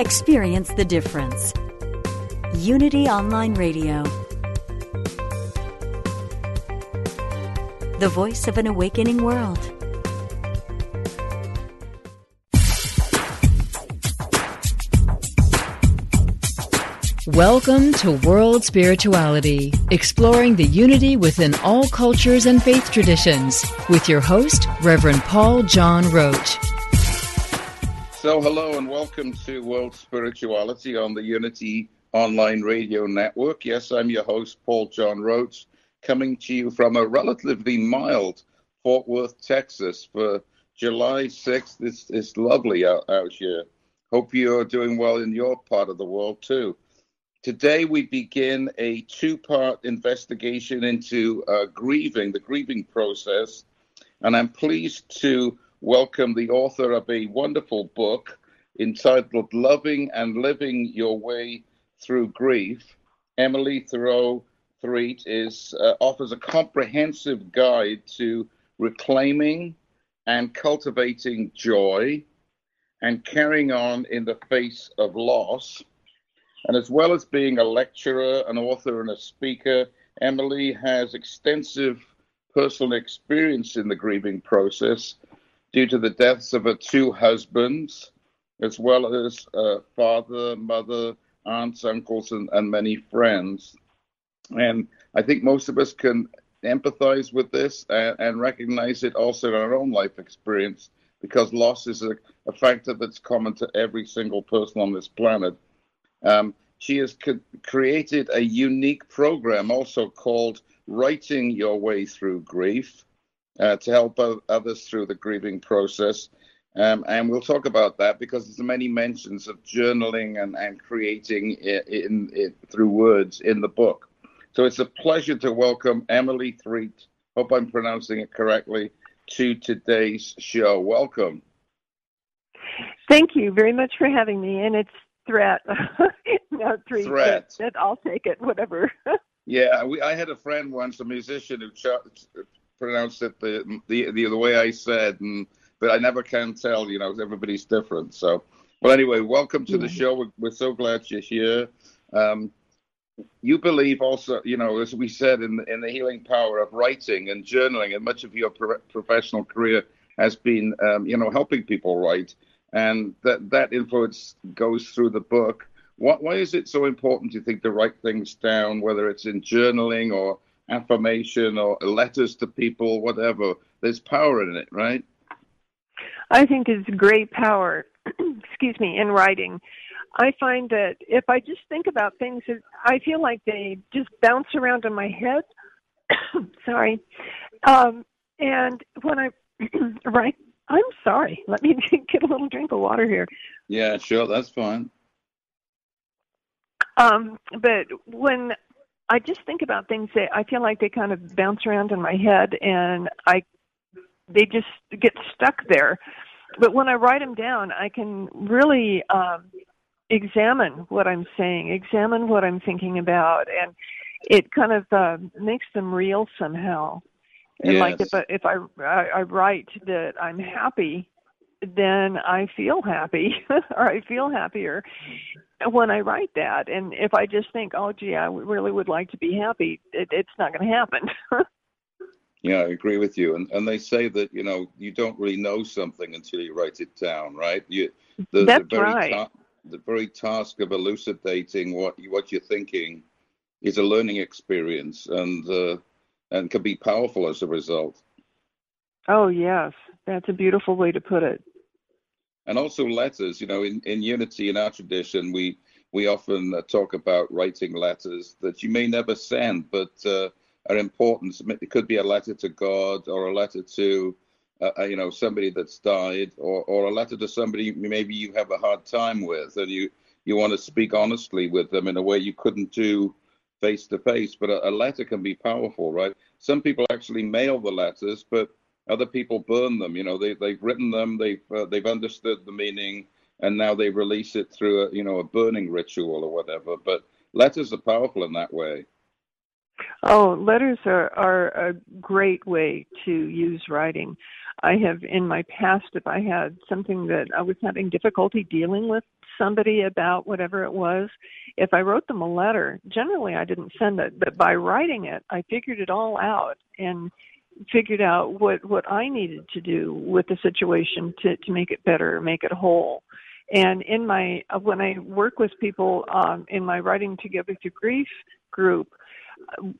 Experience the difference. Unity Online Radio. The voice of an awakening world. Welcome to World Spirituality, exploring the unity within all cultures and faith traditions, with your host, Reverend Paul John Roach. So, hello and welcome to World Spirituality on the Unity Online Radio Network. Yes, I'm your host, Paul John Roach, coming to you from a relatively mild Fort Worth, Texas for July 6th. It's, it's lovely out, out here. Hope you're doing well in your part of the world too. Today, we begin a two part investigation into uh, grieving, the grieving process. And I'm pleased to welcome the author of a wonderful book entitled Loving and Living Your Way Through Grief. Emily Thiroux Threet is, uh, offers a comprehensive guide to reclaiming and cultivating joy and carrying on in the face of loss. And as well as being a lecturer, an author, and a speaker, Emily has extensive personal experience in the grieving process due to the deaths of her two husbands, as well as uh, father, mother, aunts, uncles, and, and many friends. And I think most of us can empathize with this and, and recognize it also in our own life experience because loss is a, a, factor that's common to every single person on this planet. Um, she has co- created a unique program also called Writing Your Way Through Grief uh, to help others through the grieving process. Um, and we'll talk about that because there's many mentions of journaling and, and creating in, in, in, through words in the book. So it's a pleasure to welcome Emily Threet, hope I'm pronouncing it correctly, to today's show. Welcome. Thank you very much for having me. And it's threat, not threat. Threat. I'll take it, whatever. yeah, we, I had a friend once, a musician, who ch- pronounced it the, the the the way I said, and but I never can tell. You know, everybody's different. So, well, anyway, welcome to the show. We're, we're so glad you're here. Um, you believe also, you know, as we said in in the healing power of writing and journaling, and much of your pro- professional career has been, um, you know, helping people write, and that that influence goes through the book. What, why is it so important, do you think, to write things down, whether it's in journaling or affirmation or letters to people, whatever. There's power in it, right? I think it's great power, excuse me, in writing. I find that if I just think about things, I feel like they just bounce around in my head. sorry. Um, and when I write, I'm sorry. Let me get a little drink of water here. Yeah, sure. That's fine. Um, but when I just think about things that I feel like they kind of bounce around in my head and I they just get stuck there. But when I write them down, I can really um examine what I'm saying, examine what I'm thinking about and it kind of uh, makes them real somehow. And yes. like if I, if I I write that I'm happy, then I feel happy or I feel happier when I write that. And if I just think, oh, gee, I really would like to be happy, it, it's not going to happen. yeah, I agree with you. And and they say that you know you don't really know something until you write it down, right? You the, That's the very right. Ta- the very task of elucidating what you, what you're thinking is a learning experience, and uh, and can be powerful as a result. Oh yes, that's a beautiful way to put it and also letters. You know, in, in Unity, in our tradition, we we often uh, talk about writing letters that you may never send, but uh, are important. It could be a letter to God or a letter to uh, uh, you know somebody that's died, or or a letter to somebody maybe you have a hard time with, and you you want to speak honestly with them in a way you couldn't do face to face. But a, a letter can be powerful, right? Some people actually mail the letters, but other people burn them. You know, they they've written them, they've uh, they've understood the meaning, and now they release it through a you know a burning ritual or whatever. But letters are powerful in that way. Oh, letters are are a great way to use writing. I have in my past, if I had something that I was having difficulty dealing with somebody about whatever it was, if I wrote them a letter, generally I didn't send it, but by writing it, I figured it all out and figured out what what I needed to do with the situation to to make it better, make it whole. And in my when I work with people um, in my writing together through grief group,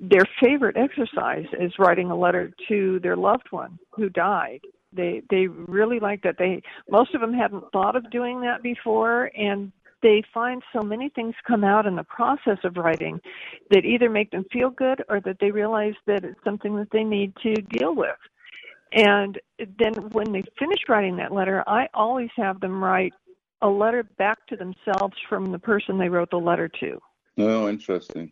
their favorite exercise is writing a letter to their loved one who died. They they really like that. They most of them hadn't thought of doing that before, and they find so many things come out in the process of writing that either make them feel good or that they realize that it's something that they need to deal with. And then when they finish writing that letter, I always have them write a letter back to themselves from the person they wrote the letter to. Oh, interesting.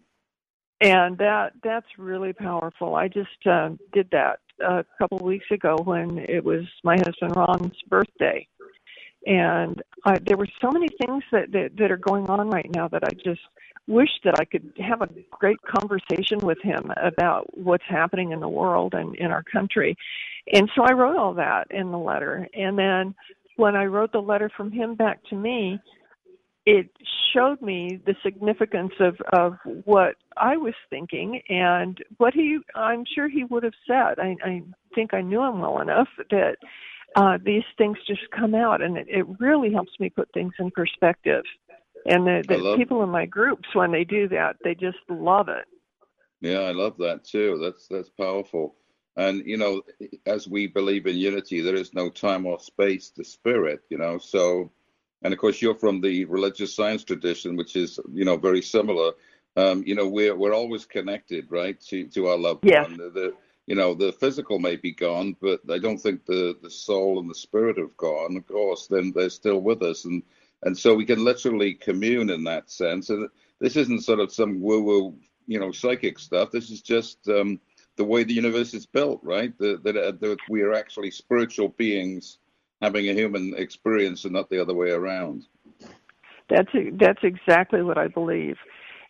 And that that's really powerful. I just uh, did that a couple of weeks ago when it was my husband Ron's birthday, and I, there were so many things that, that that are going on right now that I just wish that I could have a great conversation with him about what's happening in the world and in our country. And so I wrote all that in the letter. And then when I wrote the letter from him back to me, it showed me the significance of, of what I was thinking and what he, I'm sure he would have said. I, I think I knew him well enough that uh, these things just come out, and it, it really helps me put things in perspective. And the, the people in my groups, when they do that, they just love it. Yeah, I love that too. That's that's powerful. And you know, as we believe in unity, there is no time or space to spirit. You know, so and of course you're from the religious science tradition, which is you know very similar. Um, you know, we're we're always connected, right, to to our loved yeah. one. The, you know, the physical may be gone, but I don't think the the soul and the spirit have gone. Of course, then they're still with us, and and so we can literally commune in that sense. And this isn't sort of some woo woo, you know, psychic stuff. This is just um, the way the universe is built, right? That, that, that we are actually spiritual beings having a human experience and not the other way around. That's that's exactly what I believe,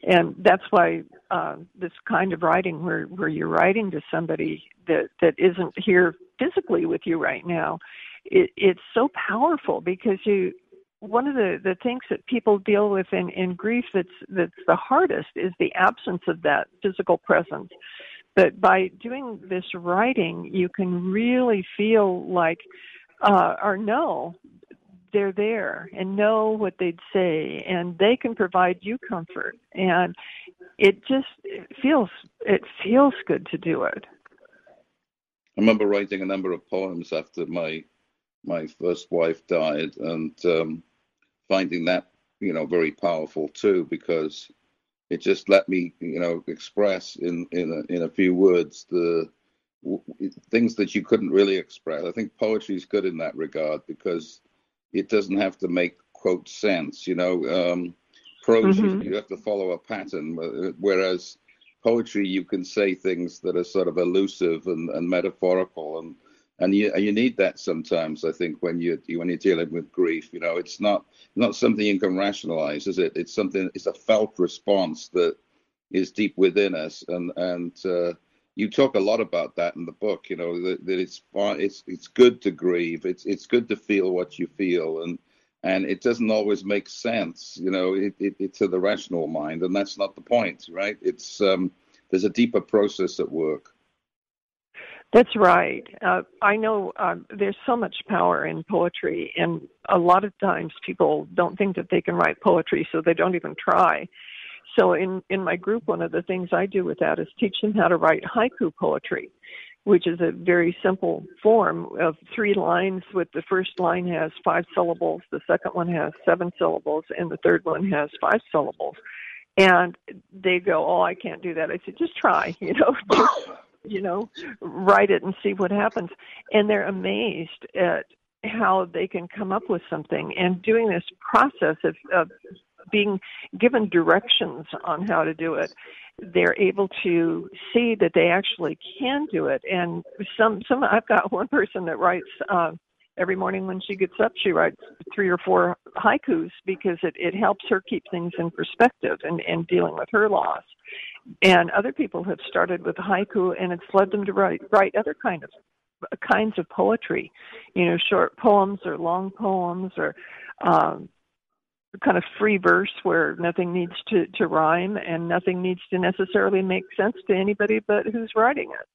and that's why uh, this kind of writing, where where you're writing to somebody that that isn't here physically with you right now, it, it's so powerful because you. One of the, the things that people deal with in, in grief that's that's the hardest is the absence of that physical presence. But by doing this writing, you can really feel like uh, or know they're there and know what they'd say and they can provide you comfort and it just it feels it feels good to do it i remember writing a number of poems after my my first wife died and um, finding that you know very powerful too because it just let me you know express in in a, in a few words the things that you couldn't really express. I think poetry is good in that regard because it doesn't have to make quote sense. You know, um, prose mm-hmm. you have to follow a pattern, whereas poetry you can say things that are sort of elusive and, and metaphorical and and you you need that sometimes. I think when you when you're dealing with grief, you know, it's not not something you can rationalize, is it? It's something. It's a felt response that is deep within us, and and uh, you talk a lot about that in the book. You know that, that it's it's it's good to grieve. It's it's good to feel what you feel, and and it doesn't always make sense. You know, it, it, it to the rational mind, and that's not the point, right? It's um, there's a deeper process at work. That's right. Uh, I know uh, there's so much power in poetry, and a lot of times people don't think that they can write poetry, so they don't even try. So in in my group, one of the things I do with that is teach them how to write haiku poetry, which is a very simple form of three lines. With the first line has five syllables, the second one has seven syllables, and the third one has five syllables. And they go, "Oh, I can't do that." I said, "Just try. You know, just you know, write it and see what happens. And they're amazed at how they can come up with something and doing this process of, of being given directions on how to do it they're able to see that they actually can do it. And some some i've got one person that writes uh every morning when she gets up she writes three or four haikus because it it helps her keep things in perspective and and dealing with her loss. And other people have started with haiku and it's led them to write write other kind of kinds of poetry, you know, short poems or long poems or um, kind of free verse where nothing needs to, to rhyme and nothing needs to necessarily make sense to anybody but who's writing it.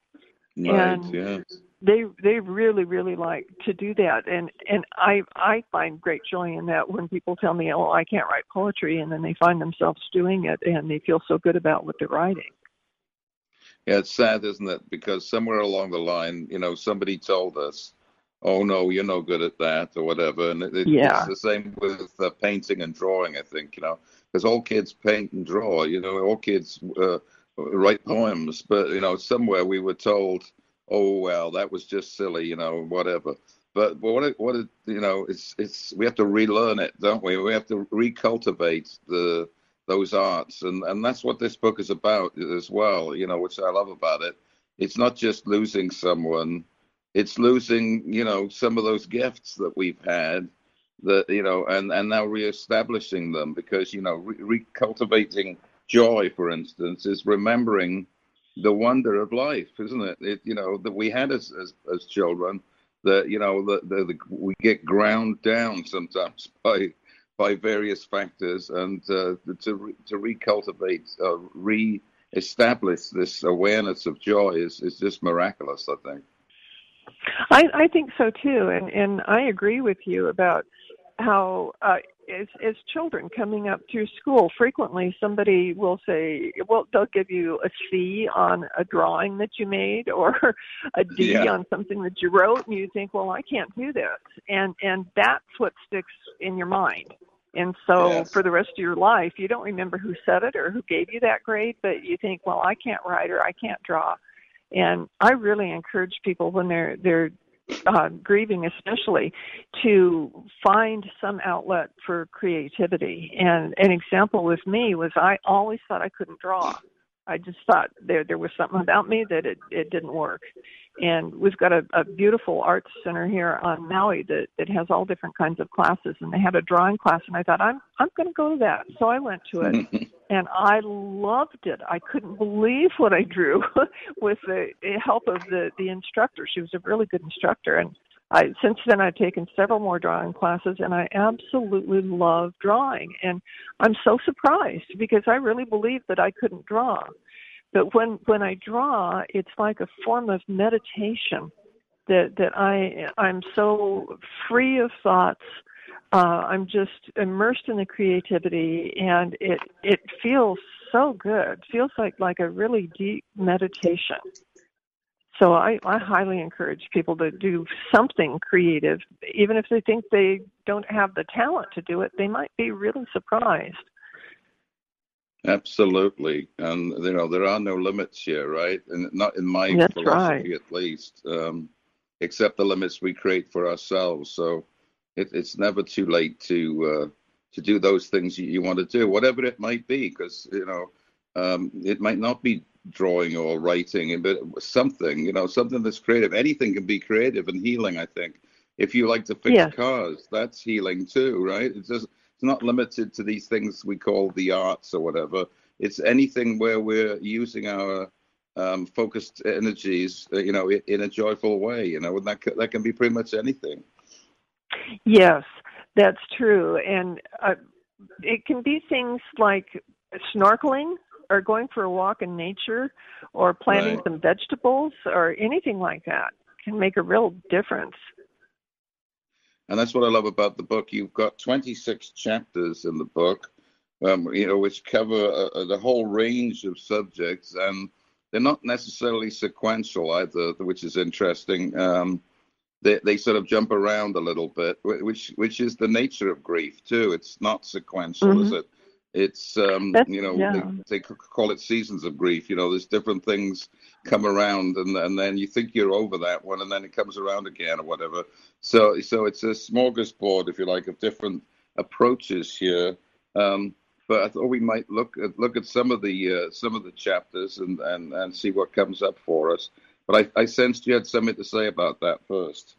Right, and yes. they they really really like to do that and and i i find great joy in that when people tell me oh i can't write poetry and then they find themselves doing it and they feel so good about what they're writing Yeah, it's sad, isn't it? Because somewhere along the line, you know, somebody told us, "Oh no, you're no good at that," or whatever. And it, Yeah. it's the same with uh, painting and drawing. I think you know, because all kids paint and draw. You know, all kids uh, write poems, but you know, somewhere we were told, "Oh well, that was just silly," you know, whatever. But, but what it, what it, you know, it's it's we have to relearn it, don't we? We have to recultivate the those arts and and that's what this book is about as well you know which i love about it it's not just losing someone it's losing you know some of those gifts that we've had that you know and and now reestablishing them because you know re- recultivating joy for instance is remembering the wonder of life isn't it it you know that we had as as, as children that you know that the, the, we get ground down sometimes by by various factors, and uh, to re- to recultivate, uh, re-establish this awareness of joy is is just miraculous. I think. I, I think so too, and and I agree with you about how uh, as as children coming up through school, frequently somebody will say, well, they'll give you a C on a drawing that you made or a D Yeah. on something that you wrote, and you think, well, I can't do this, and and that's what sticks in your mind. And so Yes. for the rest of your life, you don't remember who said it or who gave you that grade, but you think, well, I can't write or I can't draw. And I really encourage people when they're they're uh, grieving, especially, to find some outlet for creativity. And an example with me was I always thought I couldn't draw. I just thought there there was something about me that it it didn't work. And we've got a, a beautiful arts center here on Maui that that has all different kinds of classes, and they had a drawing class, and I thought I'm I'm going to go to that. So I went to it, and I loved it. I couldn't believe what I drew with the help of the the instructor. She was a really good instructor, and I since then I've taken several more drawing classes, and I absolutely love drawing. And I'm so surprised because I really believed that I couldn't draw. But when when I draw, it's like a form of meditation that that I I'm so free of thoughts. Uh, I'm just immersed in the creativity, and it it feels so good. feels like like a really deep meditation. So I, I highly encourage people to do something creative, even if they think they don't have the talent to do it. They might be really surprised. Absolutely, and you know there are no limits here, right? And not in my That's philosophy, at least, um, except the limits we create for ourselves. So it, it's never too late to uh, to do those things you, you want to do, whatever it might be, because you know um, it might not be drawing or writing, but something, you know, something that's creative. Anything can be creative and healing. I think if you like to fix Yes. cars, that's healing too, right? It's just it's not limited to these things we call the arts or whatever. It's anything where we're using our um, focused energies, uh, you know, in, in a joyful way. You know, and that that can be pretty much anything. Yes, that's true. And uh, it can be things like snorkeling or going for a walk in nature or planting Right. some vegetables or anything like that can make a real difference. And that's what I love about the book. You've got 26 chapters in the book, um, you know, which cover uh, the whole range of subjects, and they're not necessarily sequential either, which is interesting. Um, they they sort of jump around a little bit, which which is the nature of grief too. It's not sequential, is it? It's um, That's- you know yeah. they, they call it seasons of grief. You know, there's different things come around, and and then you think you're over that one, and then it comes around again or whatever. So so it's a smorgasbord, if you like, of different approaches here. Um, but I thought we might look at look at some of the uh, some of the chapters and, and, and see what comes up for us. But I, I sensed you had something to say about that first.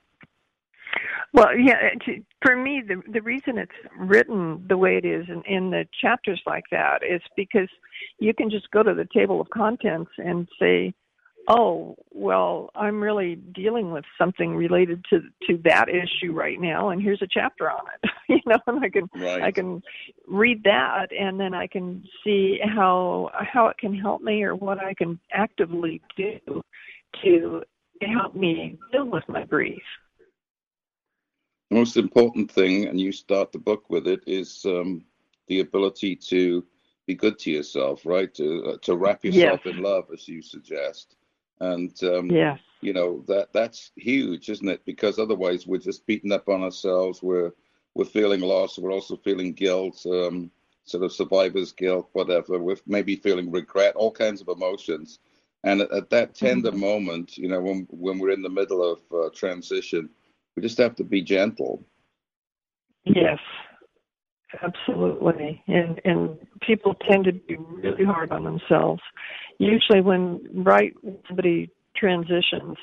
Well, yeah. For me, the the reason it's written the way it is in, in the chapters like that is because you can just go to the table of contents and say, "Oh, well, I'm really dealing with something related to to that issue right now, and here's a chapter on it." you know, and I can Right. I can read that, and then I can see how how it can help me or what I can actively do to help me deal with my grief. The most important thing, and you start the book with it, is um, the ability to be good to yourself, right? To uh, to wrap yourself Yes. in love, as you suggest, and um, Yes. you know that that's huge, isn't it? Because otherwise, we're just beating up on ourselves. We're we're feeling lost. We're also feeling guilt, um, sort of survivor's guilt, whatever. We're maybe feeling regret, all kinds of emotions. And at, at that tender moment, you know, when when we're in the middle of uh, transition, we just have to be gentle. Yes, absolutely. And and people tend to be really hard on themselves. Usually, when right when somebody transitions,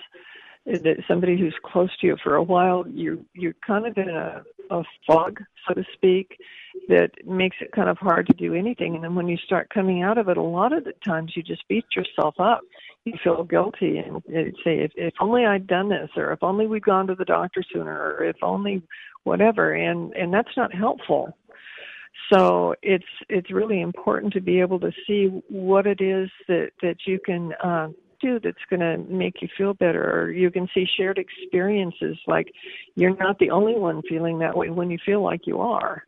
somebody who's close to you for a while, you you're kind of in a a fog, so to speak, that makes it kind of hard to do anything. And then when you start coming out of it, a lot of the times you just beat yourself up. You feel guilty and say, if, if only I'd done this, or if only we'd gone to the doctor sooner, or if only whatever. And and that's not helpful. So it's it's really important to be able to see what it is that that you can uh, do that's going to make you feel better, or you can see shared experiences. Like you're not the only one feeling that way when you feel like you are.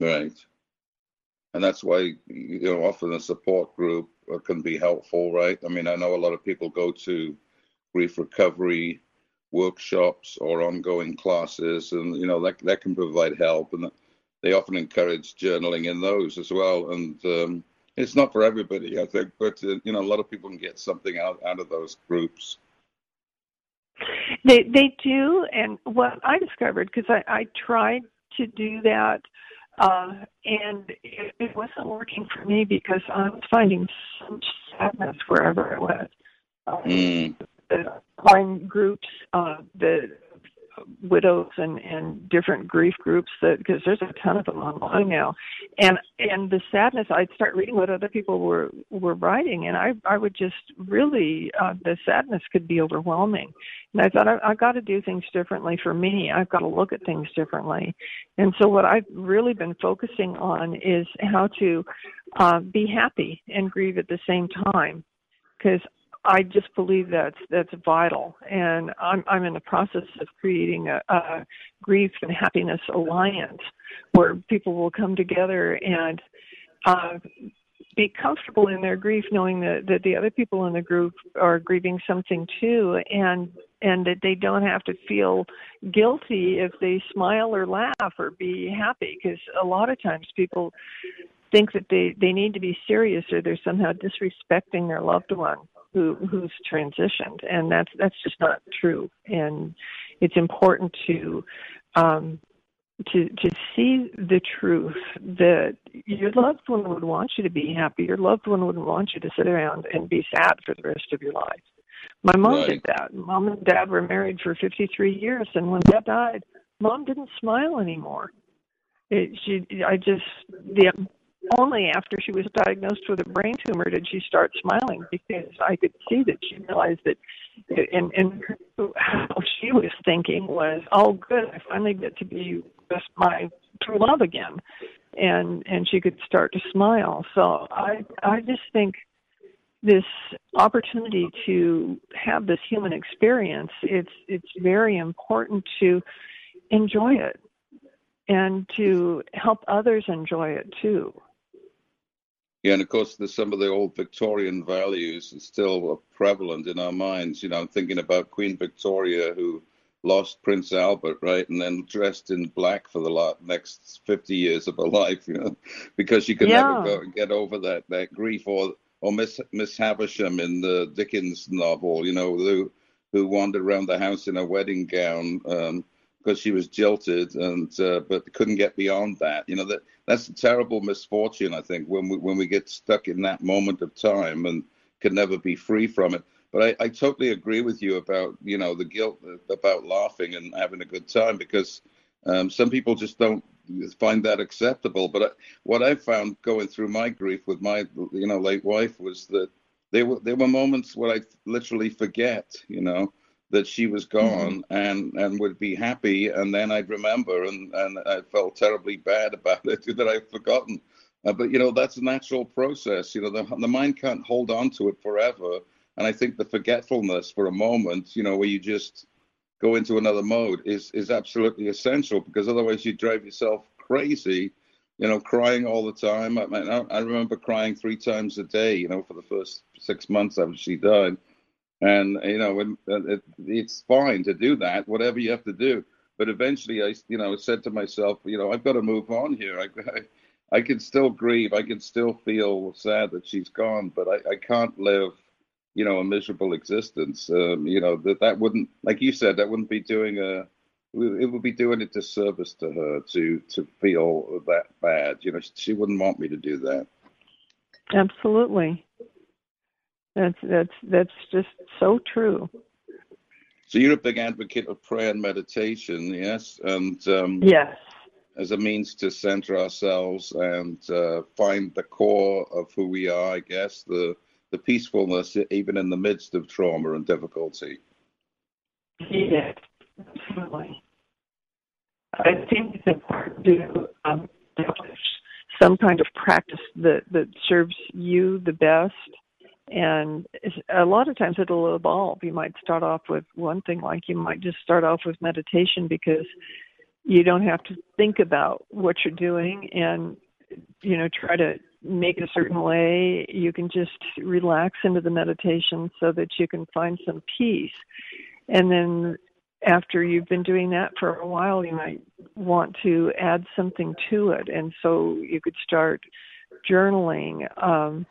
Right. And that's why, you know, often a support group uh, can be helpful, right? I mean, I know a lot of people go to grief recovery workshops or ongoing classes, and, you know, that, that can provide help. And they often encourage journaling in those as well. And um, it's not for everybody, I think, but, uh, you know, a lot of people can get something out, out of those groups. They they do, and what I discovered because I I tried to do that, uh, and it, it wasn't working for me because I was finding so much sadness wherever I went. Um, Mm, the online groups, uh, the widows and and different grief groups that because there's a ton of them online now, and and the sadness I'd start reading what other people were were writing, and I I would just really uh, the sadness could be overwhelming, and I thought I, I've got to do things differently for me. I've got to look at things differently, and so what I've really been focusing on is how to uh, be happy and grieve at the same time, because I just believe that's that's vital, and I'm I'm in the process of creating a, a grief and happiness alliance where people will come together and uh, be comfortable in their grief, knowing that that the other people in the group are grieving something too, and and that they don't have to feel guilty if they smile or laugh or be happy, because a lot of times people think that they they need to be serious or they're somehow disrespecting their loved one who who's transitioned. And that's that's just not true. And it's important to um to to see the truth that your loved one would want you to be happy. Your loved one wouldn't want you to sit around and be sad for the rest of your life. My mom Right. did that. Mom and dad were married for 53 years. And when dad died mom didn't smile anymore. It, she i just the only after she was diagnosed with a brain tumor did she start smiling because I could see that she realized that, and and how she was thinking was, oh, good, I finally get to be with my true love again, and and she could start to smile. So I I just think this opportunity to have this human experience it's it's very important to enjoy it and to help others enjoy it too Yeah, and of course, there's some of the old Victorian values are still prevalent in our minds. You know, I'm thinking about Queen Victoria, who lost Prince Albert, right, and then dressed in black for the next 50 years of her life, you know, because she could yeah. never go, get over that that grief, or or Miss Miss Havisham in the Dickens novel, you know, who who wandered around the house in a wedding gown. Um, because she was jilted and uh, but couldn't get beyond that. You know that that's a terrible misfortune. I think when we when we get stuck in that moment of time and can never be free from it. But I, I totally agree with you about you know the guilt about laughing and having a good time because um, some people just don't find that acceptable. But I, what I found going through my grief with my you know late wife was that there were there were moments where I literally forget, you know, that she was mm-hmm. gone mm-hmm. and and would be happy, and then I'd remember, and and I felt terribly bad about it that I'd forgotten. Uh, but you know that's a natural process. You know the the mind can't hold on to it forever and I think the forgetfulness for a moment, you know, where you just go into another mode is is absolutely essential because otherwise you drive yourself crazy, you know, crying all the time. I, mean, I remember crying three times a day, you know, for the first six months after she died. And you know, it, it's fine to do that, whatever you have to do. But eventually, I, you know, said to myself, you know, I've got to move on here. I, I, I can still grieve. I can still feel sad that she's gone, but I, I can't live you know a miserable existence um, you know that that wouldn't like you said that wouldn't be doing a it would be doing a disservice to her to to feel that bad you know she wouldn't want me to do that absolutely that's that's that's just so true so you're a big advocate of prayer and meditation yes and um, yes as a means to center ourselves and uh, find the core of who we are i guess the the peacefulness even in the midst of trauma and difficulty. Yes, absolutely. I think it's important to um, establish some kind of practice that, that serves you the best. And a lot of times it'll evolve. You might start off with one thing, like you might just start off with meditation because you don't have to think about what you're doing and you know try to make it a certain way. You can just relax into the meditation so that you can find some peace. And then after you've been doing that for a while, you might want to add something to it. And so you could start journaling. Um,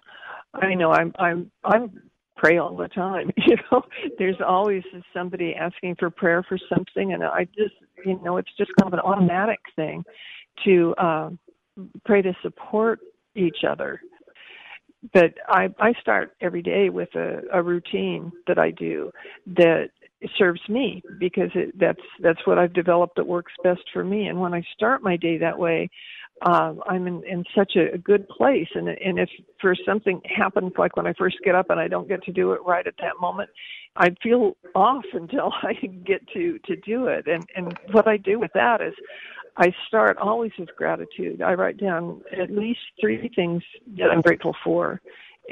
I know I'm I'm I'm pray all the time. You know, there's always somebody asking for prayer for something, and I just you know it's just kind of an automatic thing to uh, pray to support each other. But I, I start every day with a, a routine that I do that serves me because it, that's that's what I've developed that works best for me. And when I start my day that way, uh, I'm in, in such a, a good place. And and if for something happens, like when I first get up and I don't get to do it right at that moment, I feel off until I get to to do it. And and what I do with that is I start always with gratitude. I write down at least three things that I'm grateful for,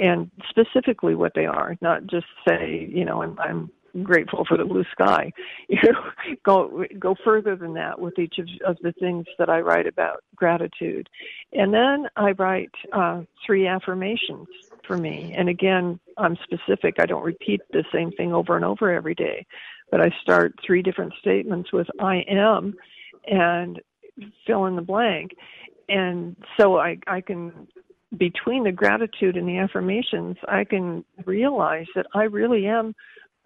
and specifically what they are. Not just say, you know, I'm, I'm grateful for the blue sky. You know, go go further than that with each of, of the things that I write about gratitude, and then I write uh, three affirmations for me. And again, I'm specific. I don't repeat the same thing over and over every day, but I start three different statements with "I am." and fill in the blank. And so I, I can, between the gratitude and the affirmations, I can realize that I really am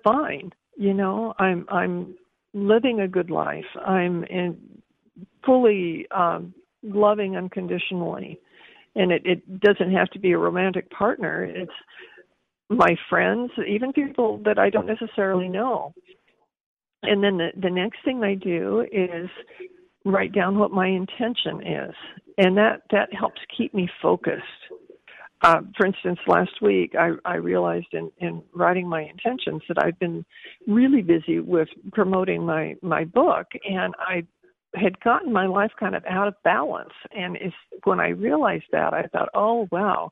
fine. You know, I'm, I'm living a good life. I'm in fully um, loving unconditionally. And it, it doesn't have to be a romantic partner. It's my friends, even people that I don't necessarily know. And then the, the next thing I do is write down what my intention is, and that that helps keep me focused. Uh, for instance, last week I, I realized in, in writing my intentions that I've been really busy with promoting my my book, and I had gotten my life kind of out of balance. And is when I realized that, I thought, oh wow,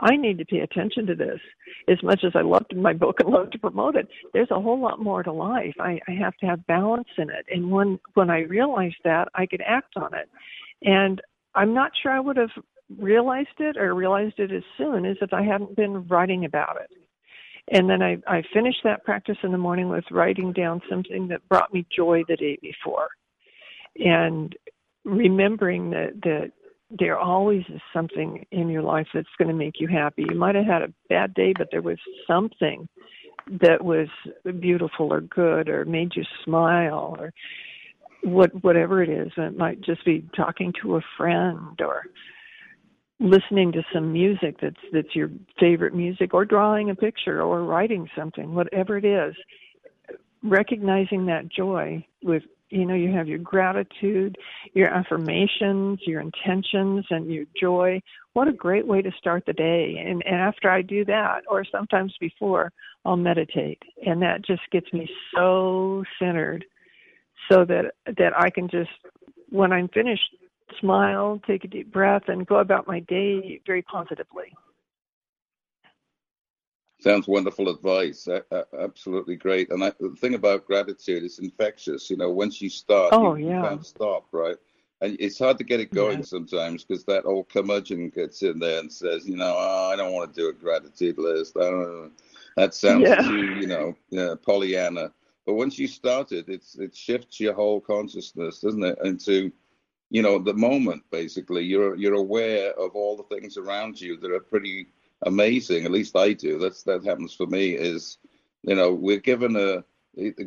I need to pay attention to this. As much as I loved my book and love to promote it, there's a whole lot more to life. I, I have to have balance in it. And when when I realized that, I could act on it. And I'm not sure I would have realized it or realized it as soon as if I hadn't been writing about it. And then I, I finish that practice in the morning with writing down something that brought me joy the day before. And remembering that, that there always is something in your life that's going to make you happy. You might have had a bad day, but there was something that was beautiful or good or made you smile or what whatever it is. It might just be talking to a friend or listening to some music that's that's your favorite music or drawing a picture or writing something whatever it is recognizing that joy with you know you have your gratitude your affirmations your intentions and your joy. What a great way to start the day. And, and after i do that or sometimes before i'll meditate. And that just gets me so centered so that that i can just when i'm finished smile take a deep breath and go about my day very positively Sounds wonderful advice. Uh, uh, absolutely great. And I, the thing about gratitude is infectious. You know, once you start, oh, you, yeah. you can't stop, right? And it's hard to get it going yeah. sometimes because that old curmudgeon gets in there and says, you know, oh, I don't want to do a gratitude list. I don't know. That sounds yeah. too, you know, yeah, Pollyanna. But once you start it, it's it shifts your whole consciousness, doesn't it, into you know the moment. Basically, you're you're aware of all the things around you that are pretty amazing. At least I do. That's that happens for me. Is you know we're given a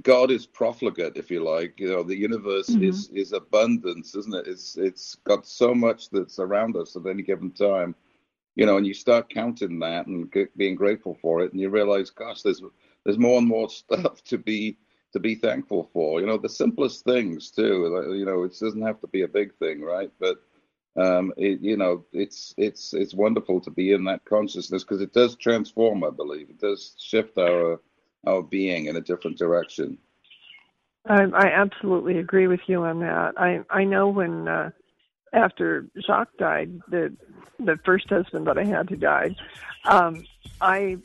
God is profligate, if you like. You know the universe mm-hmm. is is abundance, isn't it? It's it's got so much that's around us at any given time. You know, and you start counting that and being grateful for it, and you realize, gosh, there's there's more and more stuff to be to be thankful for. You know, the simplest things too. You know, it doesn't have to be a big thing, right? But um, it, you know, it's it's it's wonderful to be in that consciousness because it does transform. I believe it does shift our our being in a different direction. I, I absolutely agree with you on that. I I know when uh, after Jacques died, the the first husband that I had who died, um, I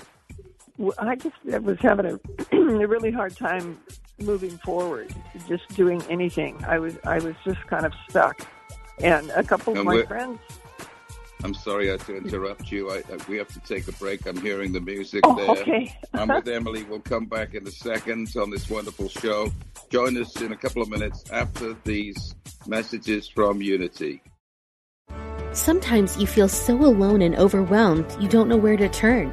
I just was having a, a really hard time moving forward, just doing anything. I was I was just kind of stuck and a couple of and my friends. I'm sorry I had to interrupt you. I, I, we have to take a break. I'm hearing the music oh, there. Okay. I'm with Emily. We'll come back in a second on this wonderful show. Join us in a couple of minutes after these messages from Unity. Sometimes you feel so alone and overwhelmed you don't know where to turn.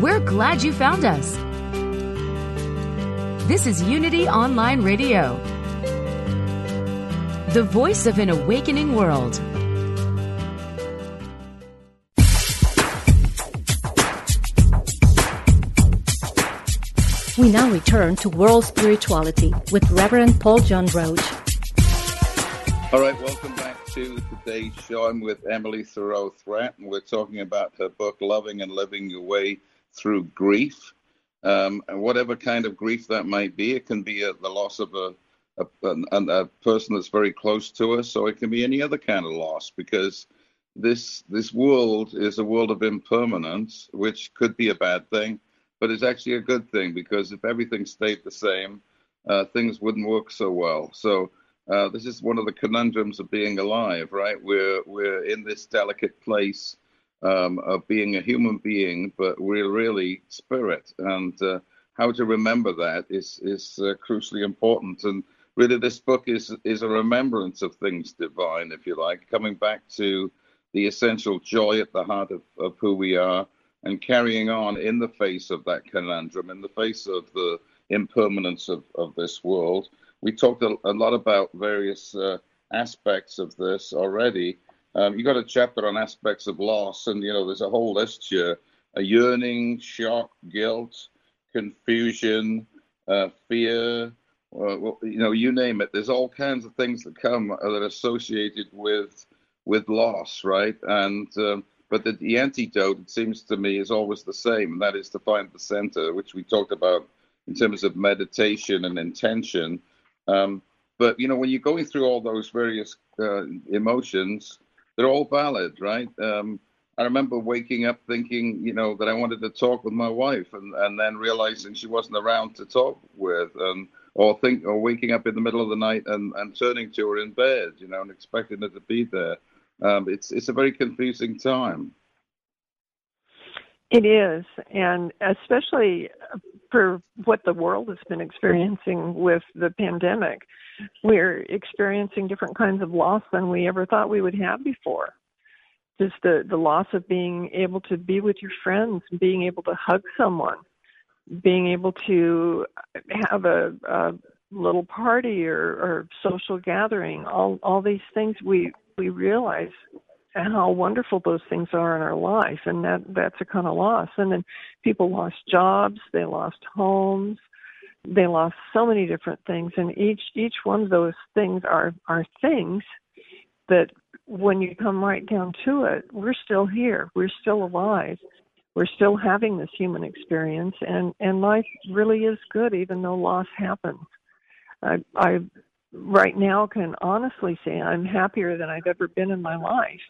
We're glad you found us. This is Unity Online Radio, the voice of an awakening world. We now return to World Spirituality with Reverend Paul John Roach. All right, welcome back to today's show. I'm with Emily Thiroux Threatt, and we're talking about her book, Loving and Living Your Way Through Grief um, and whatever kind of grief that might be. It can be a, the loss of a, a, a, a, person that's very close to us, or it can be any other kind of loss because this this world is a world of impermanence, which could be a bad thing, but it's actually a good thing because if everything stayed the same, uh, things wouldn't work so well. So. Uh, this is one of the conundrums of being alive, right? We're we're in this delicate place um, of being a human being, but we're really spirit. And uh, how to remember that is is uh, crucially important. And really, this book is is a remembrance of things divine, if you like, coming back to the essential joy at the heart of, of who we are, and carrying on in the face of that conundrum, in the face of the impermanence of, of this world. We talked a, a lot about various uh, aspects of this already. Um, you got a chapter on aspects of loss, and you know there's a whole list here: a yearning, shock, guilt, confusion, uh, fear. Uh, well, you know, you name it. There's all kinds of things that come that are associated with with loss, right? And um, but the, the antidote, it seems to me, is always the same, and that is to find the center, which we talked about in terms of meditation and intention. Um, but you know, when you're going through all those various uh, emotions, they're all valid, right? Um, I remember waking up thinking, you know, that I wanted to talk with my wife, and, and then realizing she wasn't around to talk with, and or think, or waking up in the middle of the night and, and turning to her in bed, you know, and expecting her to be there. Um, it's it's a very confusing time. It is, and especially for what the world has been experiencing with the pandemic, we're experiencing different kinds of loss than we ever thought we would have before. Just the the loss of being able to be with your friends, being able to hug someone, being able to have a, a little party or, or social gathering. All all these things we we realize how wonderful those things are in our life and that that's a kind of loss. And then people lost jobs they lost homes they lost so many different things and each each one of those things are are things that when you come right down to it we're still here we're still alive we're still having this human experience and and life really is good even though loss happens. I i right now can honestly say i'm happier than i've ever been in my life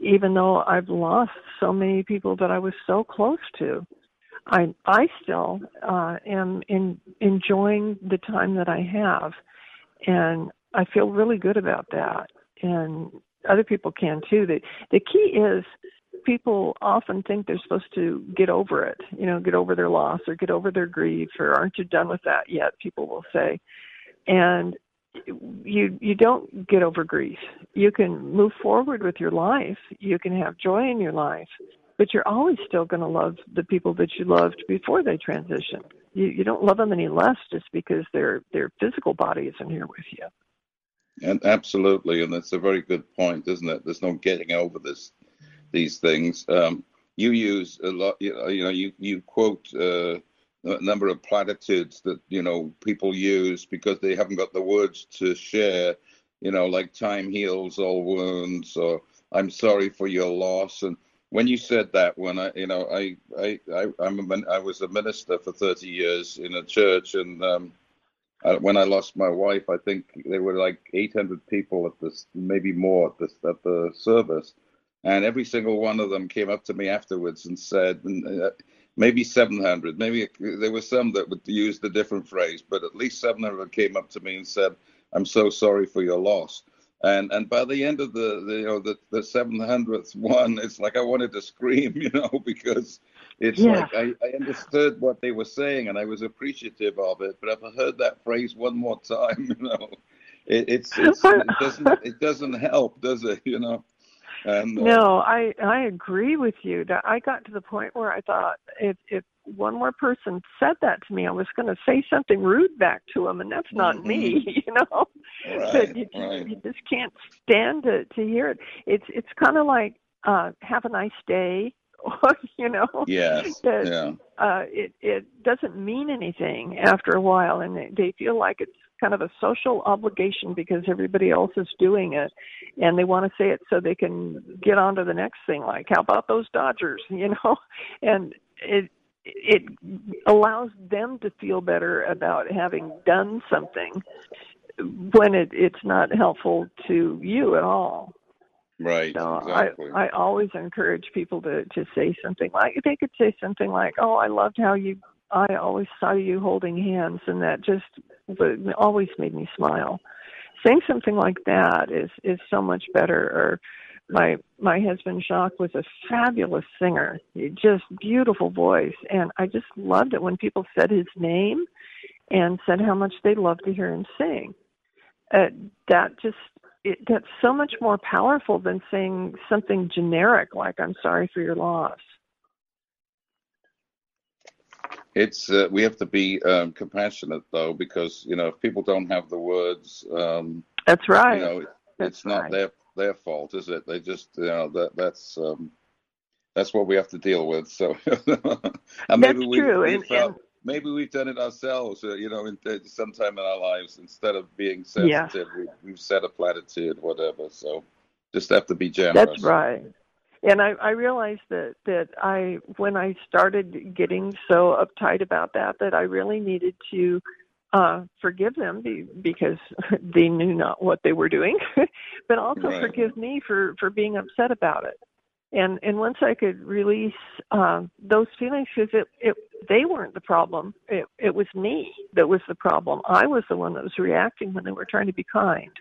even though I've lost so many people that I was so close to. I I still uh, am in, enjoying the time that I have, and I feel really good about that. And other people can too. The the key is people often think they're supposed to get over it, you know, get over their loss or get over their grief or aren't you done with that yet? People will say, and you you don't get over grief. You can move forward with your life. You can have joy in your life, but you're always still going to love the people that you loved before they transition. You you don't love them any less just because their their physical body isn't here with you. And absolutely, and that's a very good point, isn't it? There's no getting over this these things. Um, you use a lot. You know, you you quote. Uh, a number of platitudes that you know people use because they haven't got the words to share you know like time heals all wounds or i'm sorry for your loss. And when you said that when i you know i i, I i'm a, i was a minister for 30 years in a church and um when I lost my wife, I think there were like 800 people at this, maybe more at this at the service, and every single one of them came up to me afterwards and said, uh, maybe 700. Maybe there were some that would use the different phrase, but at least 700 came up to me and said, "I'm so sorry for your loss." And and by the end of the, the you know the the 700th one, it's like I wanted to scream, you know, because it's yeah. like I, I understood what they were saying and I was appreciative of it. But if I heard that phrase one more time, you know, it, it's, it's it doesn't it doesn't help, does it? You know. And, uh, no, I I agree with you. That I got to the point where I thought if if one more person said that to me, I was going to say something rude back to them, and that's not mm-hmm. me, you know. Right, but you, right. you just can't stand to to hear it. It's it's kind of like uh have a nice day or you know yes that, yeah uh it it doesn't mean anything after a while and they, they feel like it's kind of a social obligation because everybody else is doing it and they want to say it so they can get on to the next thing like how about those dodgers you know and it it allows them to feel better about having done something when it it's not helpful to you at all right so exactly. i i always encourage people to to say something like they could say something like oh i loved how you I always saw you holding hands, and that just always made me smile. Saying something like that is is so much better. Or my my husband Jacques was a fabulous singer, He just beautiful voice, and I just loved it when people said his name and said how much they loved to hear him sing. Uh, that just it, that's so much more powerful than saying something generic like "I'm sorry for your loss." It's uh, we have to be um, compassionate though because you know if people don't have the words um, that's right you know that's it's not right. their their fault is it they just you know that that's um, that's what we have to deal with so and maybe we, true. we and, felt, and, maybe we've done it ourselves uh, you know in, uh, sometime in our lives instead of being sensitive yeah. we, we've said a platitude whatever so just have to be generous that's right and I, I realized that that I when I started getting so uptight about that that I really needed to uh forgive them be, because they knew not what they were doing but also Right. forgive me for for being upset about it. And and once I could release um those feelings because it it they weren't the problem. It it was me that was the problem. I was the one that was reacting when they were trying to be kind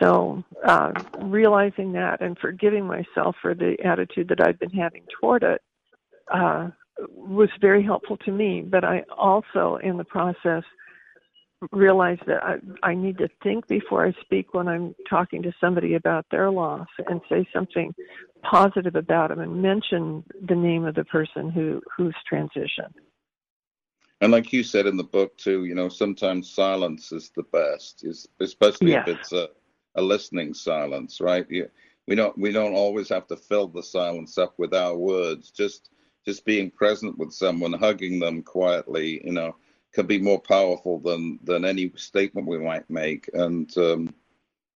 so uh, realizing that and forgiving myself for the attitude that I'd been having toward it uh, was very helpful to me. But I also, in the process, realized that I, I need to think before I speak when I'm talking to somebody about their loss and say something positive about them and mention the name of the person who who's transitioned. And like you said in the book too, you know, sometimes silence is the best, especially if it's a, a listening silence, right? We don't we don't always have to fill the silence up with our words. Just just being present with someone, hugging them quietly, you know, can be more powerful than than any statement we might make. And um,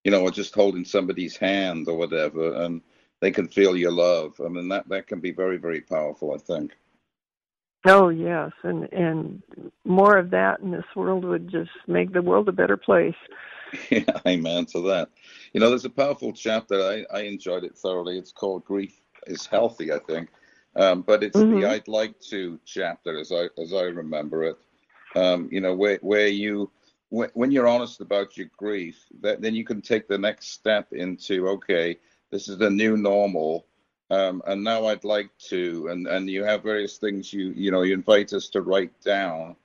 you know, or just holding somebody's hand or whatever, and they can feel your love. I mean, that that can be very very powerful. I think. Oh yes, and and more of that in this world would just make the world a better place. Yeah, amen to that. You know, there's a powerful chapter. I, I enjoyed it thoroughly. It's called Grief is Healthy, I think. Um, but it's Mhm. the I'd like to chapter, as I as I remember it. Um, you know, where where you when, when you're honest about your grief, that then you can take the next step into okay, this is the new normal. Um, and now I'd like to, and, and you have various things you you know you invite us to write down.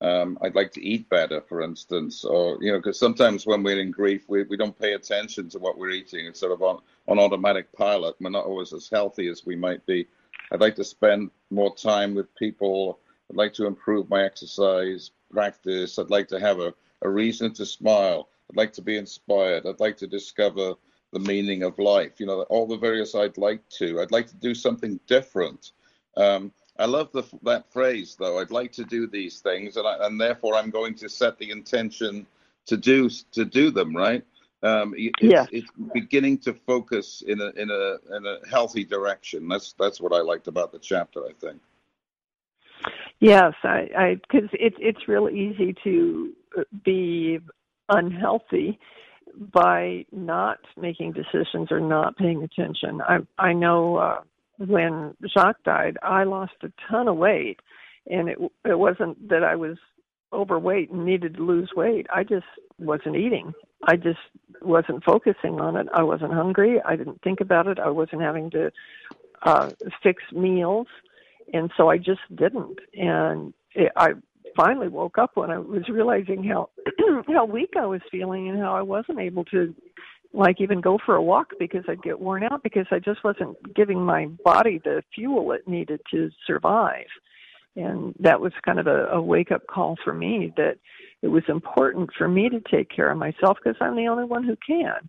Um, I'd like to eat better, for instance, or you know, because sometimes when we're in grief, we, we don't pay attention to what we're eating. It's sort of on on automatic pilot. We're not always as healthy as we might be. I'd like to spend more time with people. I'd like to improve my exercise practice. I'd like to have a, a reason to smile. I'd like to be inspired. I'd like to discover the meaning of life. You know, all the various I'd like to. I'd like to do something different. Um, I love the, that phrase, though. I'd like to do these things, and, I, and therefore I'm going to set the intention to do to do them. Right? Um, it's, Yes. it's beginning to focus in a in a in a healthy direction. That's that's what I liked about the chapter. I think. Yes, I, I, because it's it's real easy to be unhealthy by not making decisions or not paying attention. I I know uh, when Jacques died, I lost a ton of weight, and it it wasn't that I was overweight and needed to lose weight. I just wasn't eating. I just wasn't focusing on it. I wasn't hungry. I didn't think about it. I wasn't having to uh fix meals and so I just didn't. And it, I finally woke up when I was realizing how how weak I was feeling and how I wasn't able to like even go for a walk because I'd get worn out because I just wasn't giving my body the fuel it needed to survive. And that was kind of a, a wake up call for me that it was important for me to take care of myself because I'm the only one who can.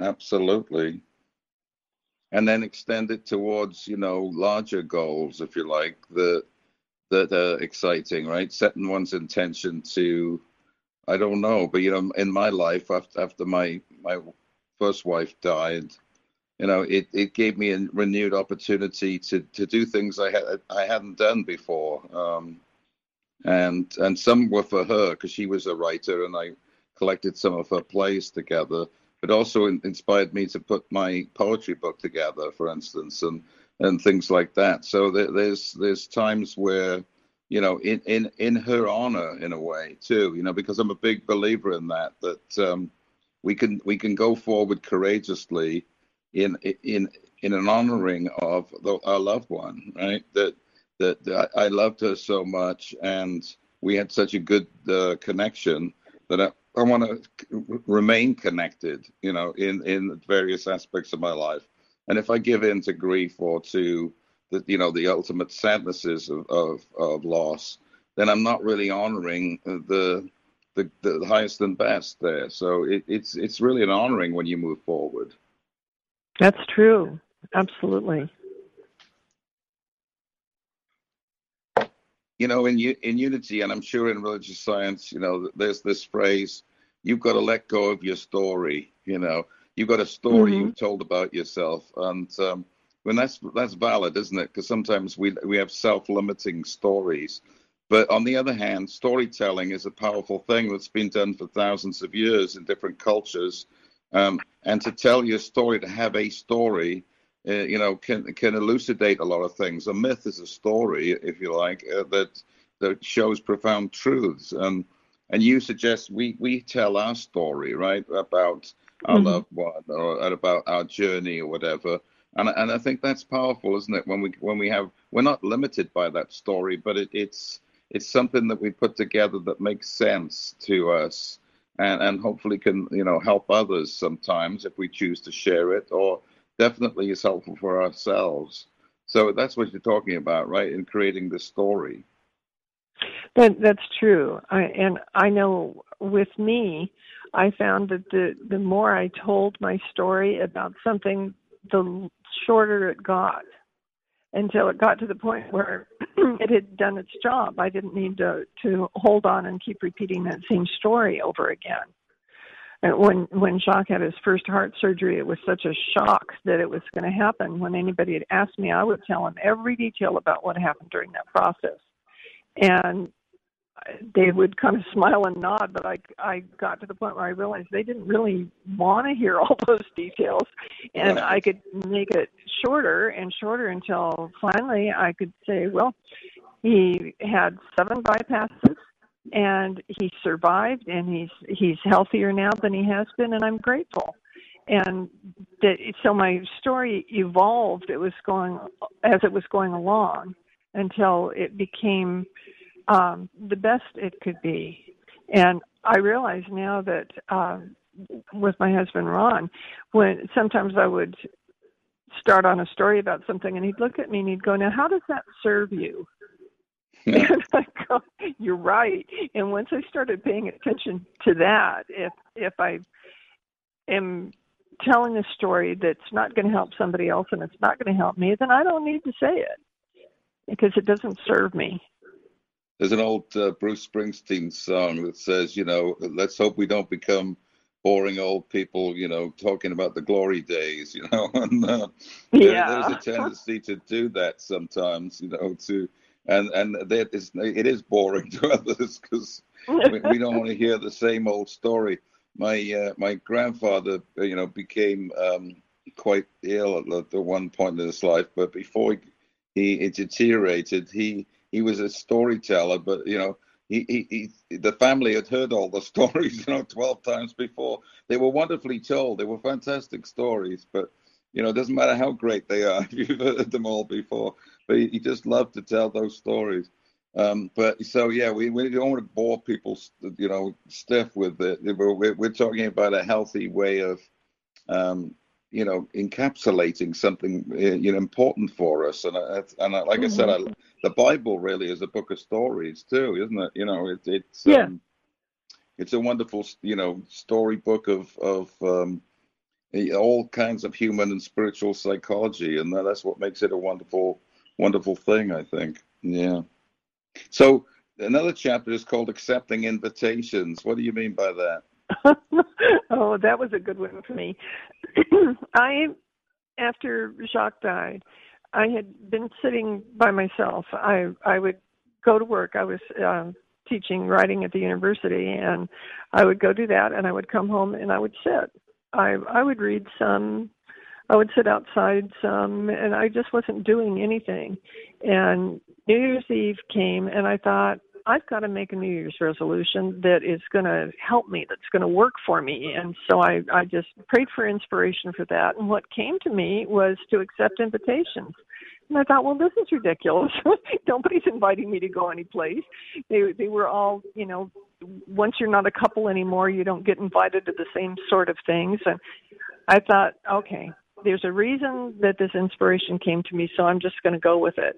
Absolutely. And then extend it towards, you know, larger goals, if you like, that that are exciting, right? Setting one's intention to, I don't know, but you know, in my life after after my my first wife died, you know, it, it gave me a renewed opportunity to to do things I had I hadn't done before, um, and and some were for her because she was a writer, and I collected some of her plays together but also in, inspired me to put my poetry book together, for instance, and and things like that. So there, there's there's times where, you know, in in in her honor, in a way too, you know, because I'm a big believer in that that um, we can we can go forward courageously in in in an honoring of the, our loved one, right? That that, that I loved her so much, and we had such a good uh, connection that I, I want to remain connected, you know, in in various aspects of my life. And if I give in to grief or to the, you know, the ultimate sadnesses of of, of loss, then I'm not really honoring the the, the highest and best there. So it, it's it's really an honoring when you move forward. That's true. Absolutely. you know, in in unity, and I'm sure in religious science, you know, there's this phrase: you've got to let go of your story. You know, you've got a story mm-hmm. you've told about yourself, and um, when that's that's valid, isn't it? Because sometimes we we have self-limiting stories, but on the other hand, storytelling is a powerful thing that's been done for thousands of years in different cultures, um, and to tell your story, to have a story. Uh, you know, can can elucidate a lot of things. A myth is a story, if you like, uh, that that shows profound truths. And and you suggest we we tell our story, right, about our mm-hmm. loved one or about our journey or whatever. And and I think that's powerful, isn't it? When we when we have we're not limited by that story, but it, it's it's something that we put together that makes sense to us and and hopefully can you know help others sometimes if we choose to share it or definitely is helpful for ourselves so that's what you're talking about right in creating the story that that's true. I, and I know with me, I found that the the more I told my story about something, the shorter it got until it got to the point where it had done its job. I didn't need to to hold on and keep repeating that same story over again. And when when Jacques had his first heart surgery, it was such a shock that it was going to happen. When anybody had asked me, I would tell him every detail about what happened during that process and they would kind of smile and nod but i i got to the point where i realized they didn't really want to hear all those details. And i could make it shorter and shorter until finally i could say well he had seven bypasses and he survived and he's he's healthier now than he has been and i'm grateful. And that so my story evolved. It was going as it was going along until it became um, the best it could be. And I realize now that uh, with my husband Ron, when sometimes I would start on a story about something, and he'd look at me and he'd go, "Now, how does that serve you?" and I go, "You're right." And once I started paying attention to that, if if I am telling a story that's not going to help somebody else and it's not going to help me, then I don't need to say it because it doesn't serve me. There's an old uh, Bruce Springsteen song that says, you know, let's hope we don't become boring old people, you know, talking about the glory days, you know. and uh, yeah. there, there's a tendency to do that sometimes, you know, to and and that is it is boring to others because we, we, don't want to hear the same old story. My uh, my grandfather, you know, became um, quite ill at, the one point in his life, but before he he it deteriorated. He he was a storyteller, but you know, he, he, he, the family had heard all the stories, you know, 12 times before. They were wonderfully told. They were fantastic stories, but you know, it doesn't matter how great they are if you've heard them all before. But he, he just loved to tell those stories. Um, but so yeah, we, we don't want to bore people, you know, stiff with it. We're, we're talking about a healthy way of um, you know, encapsulating something eh, you know important for us. And I, and I, like mm-hmm. I said, I, the Bible really is a book of stories too, isn't it? You know, it, it's yeah. Um, it's a wonderful you know storybook of of um, eh, all kinds of human and spiritual psychology, and that's what makes it a wonderful wonderful thing. I think. Yeah. So another chapter is called accepting invitations. What do you mean by that? Oh, that was a good one for me. I, after Jacques died, I had been sitting by myself. I I would go to work. I was uh, teaching writing at the university, and I would go do that, and I would come home and I would sit. I I would read some. I would sit outside some, and I just wasn't doing anything. And New Year's Eve came, and I thought, I've got to make a New Year's resolution that is going to help me, that's going to work for me. And so I, I just prayed for inspiration for that. And what came to me was to accept invitations. And I thought, well, this is ridiculous. Nobody's inviting me to go any place. They they were all, you know, once you're not a couple anymore, you don't get invited to the same sort of things. And I thought, okay, there's a reason that this inspiration came to me, so I'm just going to go with it.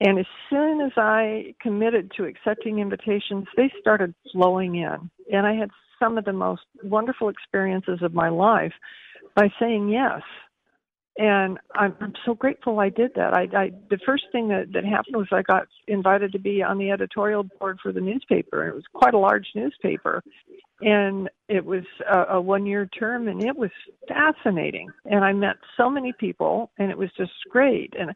And as soon as I committed to accepting invitations, they started flowing in. And I had some of the most wonderful experiences of my life by saying yes. And I'm, I'm so grateful I did that. I, I the first thing that, that happened was I got invited to be on the editorial board for the newspaper. It was quite a large newspaper, and it was a, a one year term and it was fascinating and i met so many people and it was just great and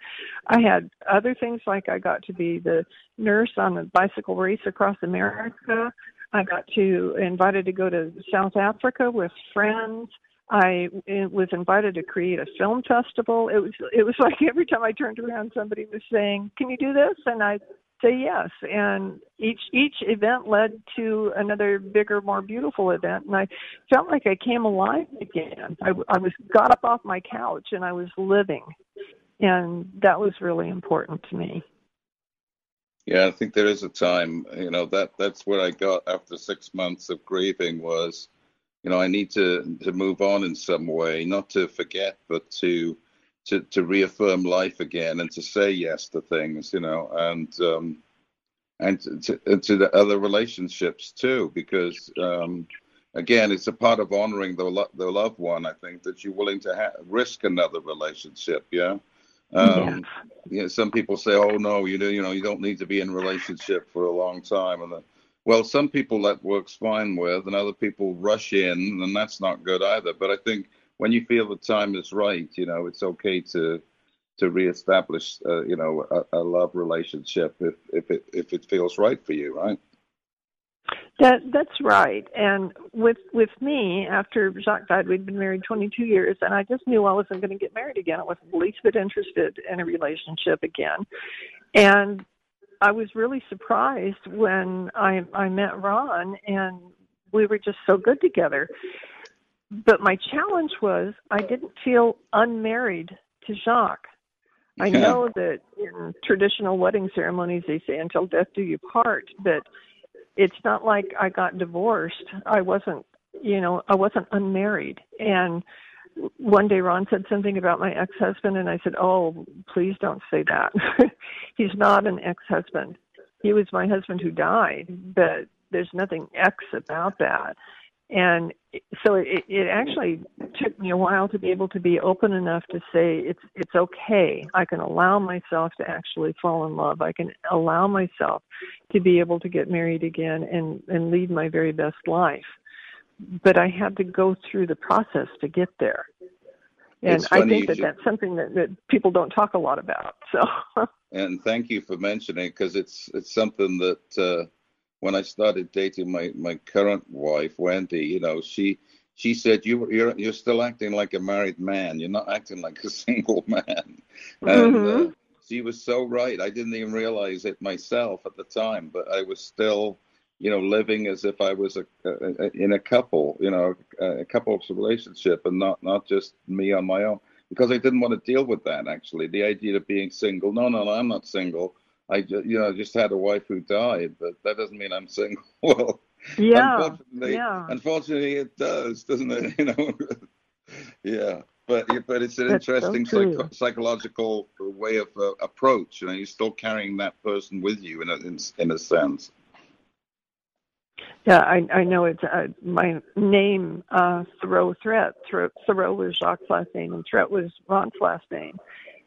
i had other things like i got to be the nurse on a bicycle race across america i got to invited to go to south africa with friends I eh, was invited to create a film festival. It was it was like every time I turned around, somebody was saying, "Can you do this?" And I say yes. And each each event led to another bigger more beautiful event. And i felt like i came alive again. I i was got up off my couch and i was living. And that was really important to me. Yeah i think there is a time you know that that's what i got after 6 months of grieving was you know i need to to move on in some way not to forget but to to, to reaffirm life again and to say yes to things, you know, and um, and to, to the other relationships too, because um, again, it's a part of honoring the lo- the loved one. I think that you're willing to ha- risk another relationship. Yeah. Um, yeah. some people say, "Oh no, you do, you know, you don't need to be in a relationship for a long time." And the, well, some people that works fine with, and other people rush in, and that's not good either. But I think when you feel the time is right, you know, it's okay to to reestablish, uh, you know, a, a, love relationship if if it if it feels right for you, right? That that's right. And with with me, after Jacques died, we'd been married 22 years, and I just knew I wasn't going to get married again. I wasn't the least bit interested in a relationship again, and I was really surprised when I I met Ron, and we were just so good together but my challenge was I didn't feel unmarried to Jacques. I know that in traditional wedding ceremonies they say until death do you part, but it's not like I got divorced. I wasn't, you know, I wasn't unmarried. And one day Ron said something about my ex-husband and I said, "Oh, please don't say that. He's not an ex-husband. He was my husband who died, but there's nothing ex about that." And so it, it actually took me a while to be able to be open enough to say it's it's okay. I can allow myself to actually fall in love. I can allow myself to be able to get married again and and lead my very best life. But i had to go through the process to get there. And i think that should... that's something that, that people don't talk a lot about so. And thank you for mentioning because it's it's something that uh when I started dating my my current wife, Wendy, you know, she she said you you're you're still acting like a married man. You're not acting like a single man. And uh, mm-hmm. uh, she was so right. I didn't even realize it myself at the time, but I was still, you know, living as if I was a, a, a in a couple, you know, a, a couple's relationship, and not not just me on my own. Because I didn't want to deal with that. Actually, the idea of being single. No, no, no, I'm not single I just, you know, just had a wife who died, but that doesn't mean I'm single. well, yeah, unfortunately, yeah. unfortunately, it does, doesn't it? You know, yeah. But but it's an That's interesting so psych- psychological way of uh, approach. You know, you're still carrying that person with you in a in, in a sense. Yeah, I I know it's uh, my name uh Thiroux Threatt. Thiroux, Thiroux was Jacques' last name, and Threatt was Ron's last name.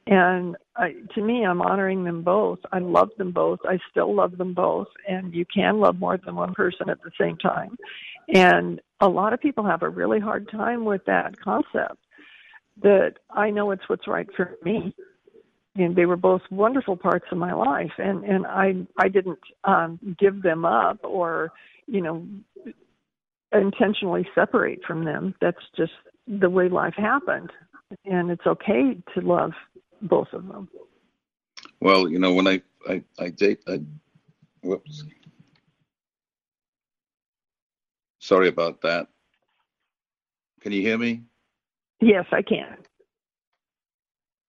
And I, to me, I'm honoring them both. I love them both. I still love them both. And you can love more than one person at the same time. And a lot of people have a really hard time with that concept that I know it's what's right for me. And they were both wonderful parts of my life. And, and I, I didn't um, give them up or, you know, intentionally separate from them. That's just the way life happened. And it's okay to love both of them. Well, you know, when I I, I date, I, whoops, sorry about that. Can you hear me? Yes, I can.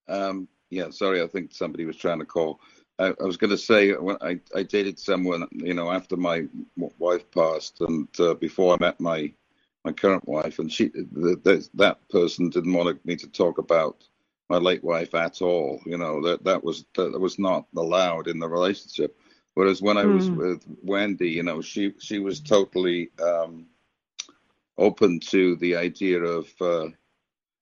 Um, yeah, sorry, I think somebody was trying to call. I, I was going to say when I, I dated someone, you know, after my wife passed and uh, before I met my my current wife, and she the, the, that person didn't want me to talk about my late wife at all. You know that that was that was not allowed in the relationship. Whereas when I was mm. with Wendy, you know, she she was totally um, open to the idea of uh,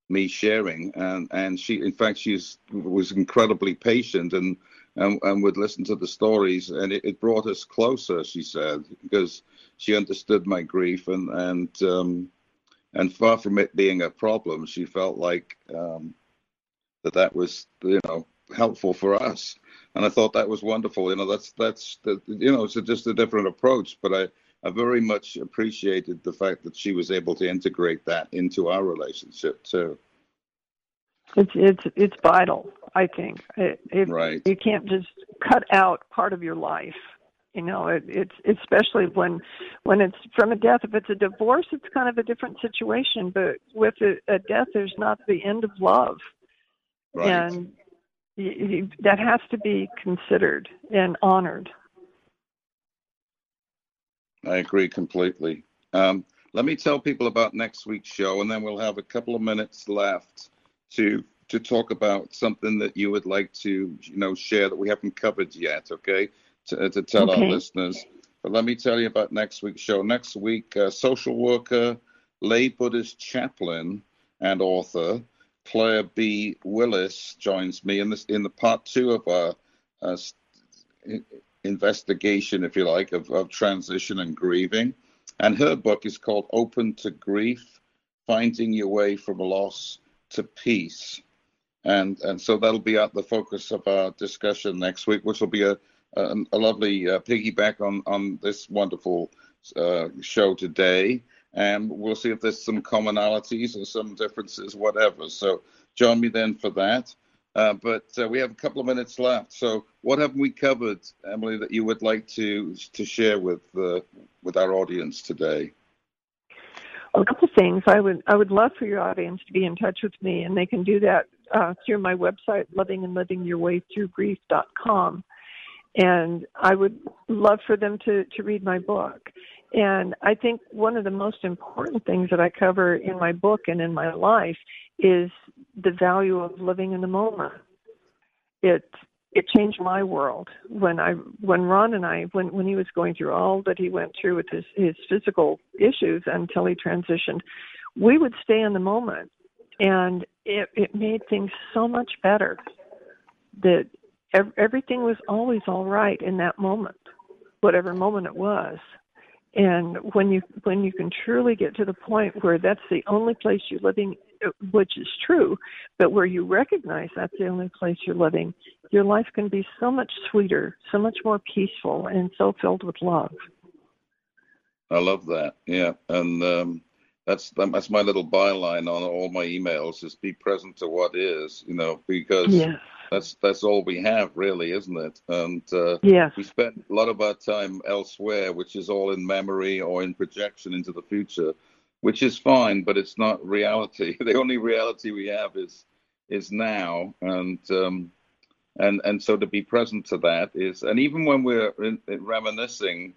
me sharing, and and she, in fact, she's was incredibly patient and and, and would listen to the stories, and it, it brought us closer. She said because she understood my grief, and and um, and far from it being a problem, she felt like um, that that was you know helpful for us, and I thought that was wonderful. You know, that's that's the, you know it's just a different approach, but I. I very much appreciated the fact that she was able to integrate that into our relationship too. It's it's it's vital. I think it, it, right. You can't just cut out part of your life. You know, it, it's especially when when it's from a death. If it's a divorce, it's kind of a different situation. But with a, a death, there's not the end of love, right. and you, you, that has to be considered and honored. I agree completely. Um, let me tell people about next week's show, and then we'll have a couple of minutes left to to talk about something that you would like to you know share that we haven't covered yet. Okay, to, to tell okay. our listeners. But let me tell you about next week's show. Next week, uh, social worker, lay Buddhist chaplain, and author Claire B. Willis joins me in this in the part two of our uh, investigation, if you like, of, of transition and grieving. And her book is called Open to Grief Finding Your Way from Loss to Peace. And, and so that'll be at the focus of our discussion next week, which will be a, a, a lovely uh, piggyback on, on this wonderful uh, show today. And we'll see if there's some commonalities or some differences, whatever. So join me then for that. Uh, but uh, we have a couple of minutes left. So, what have we covered, Emily, that you would like to to share with uh, with our audience today? a couple of things. I would I would love for your audience to be in touch with me, and they can do that uh, through my website, loving and. And I would love for them to, to read my book. And I think one of the most important things that I cover in my book and in my life is the value of living in the moment. It it changed my world when I when Ron and I when when he was going through all that he went through with his his physical issues until he transitioned, we would stay in the moment, and it it made things so much better. That everything was always all right in that moment, whatever moment it was and when you when you can truly get to the point where that's the only place you're living which is true but where you recognize that's the only place you're living your life can be so much sweeter so much more peaceful and so filled with love. I love that. Yeah. And um that's that's my little byline on all my emails is be present to what is you know because yes that's that's all we have, really, isn't it? And uh, yes. we spend a lot of our time elsewhere, which is all in memory or in projection into the future, which is fine, but it's not reality. the only reality we have is is now, and um, and and so to be present to that is, and even when we're in, in reminiscing,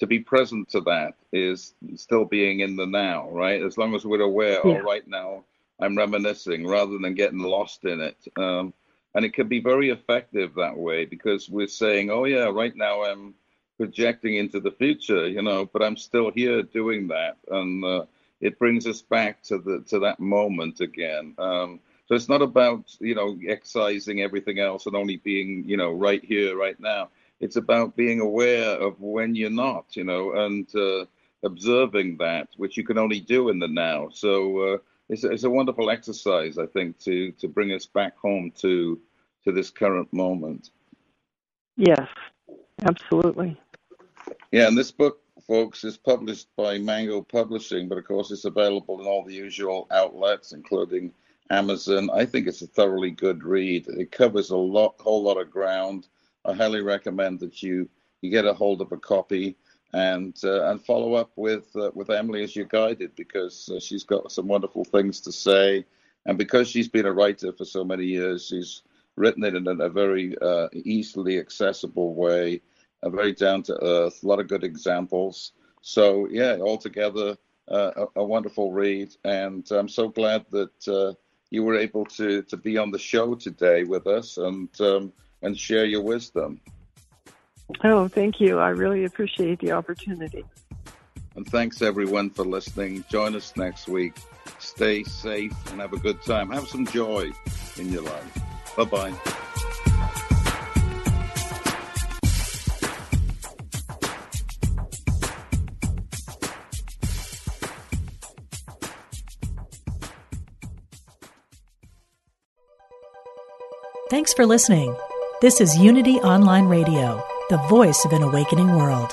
to be present to that is still being in the now, right? As long as we're aware, oh, yeah. right now I'm reminiscing, rather than getting lost in it. Um, and it can be very effective that way because we're saying, oh yeah, right now I'm projecting into the future, you know, but I'm still here doing that, and uh, it brings us back to the to that moment again. Um, so it's not about you know excising everything else and only being you know right here, right now. It's about being aware of when you're not, you know, and uh, observing that, which you can only do in the now. So uh, it's, it's a wonderful exercise, I think, to to bring us back home to to this current moment. Yes, absolutely. Yeah, and this book, folks, is published by Mango Publishing, but of course it's available in all the usual outlets, including Amazon. I think it's a thoroughly good read. It covers a lot, whole lot of ground. I highly recommend that you you get a hold of a copy and uh, and follow up with uh, with Emily as you're guided because uh, she's got some wonderful things to say, and because she's been a writer for so many years, she's written it in a, very uh, easily accessible way, a very down to earth, a lot of good examples. So yeah, altogether uh, a, a, wonderful read, and I'm so glad that uh, you were able to to be on the show today with us. And um, and share your wisdom. Oh, thank you. I really appreciate the opportunity. And thanks everyone for listening. Join us next week. Stay safe and have a good time. Have some joy in your life. Bye bye. Thanks for listening. This is Unity Online Radio, the voice of an awakening world.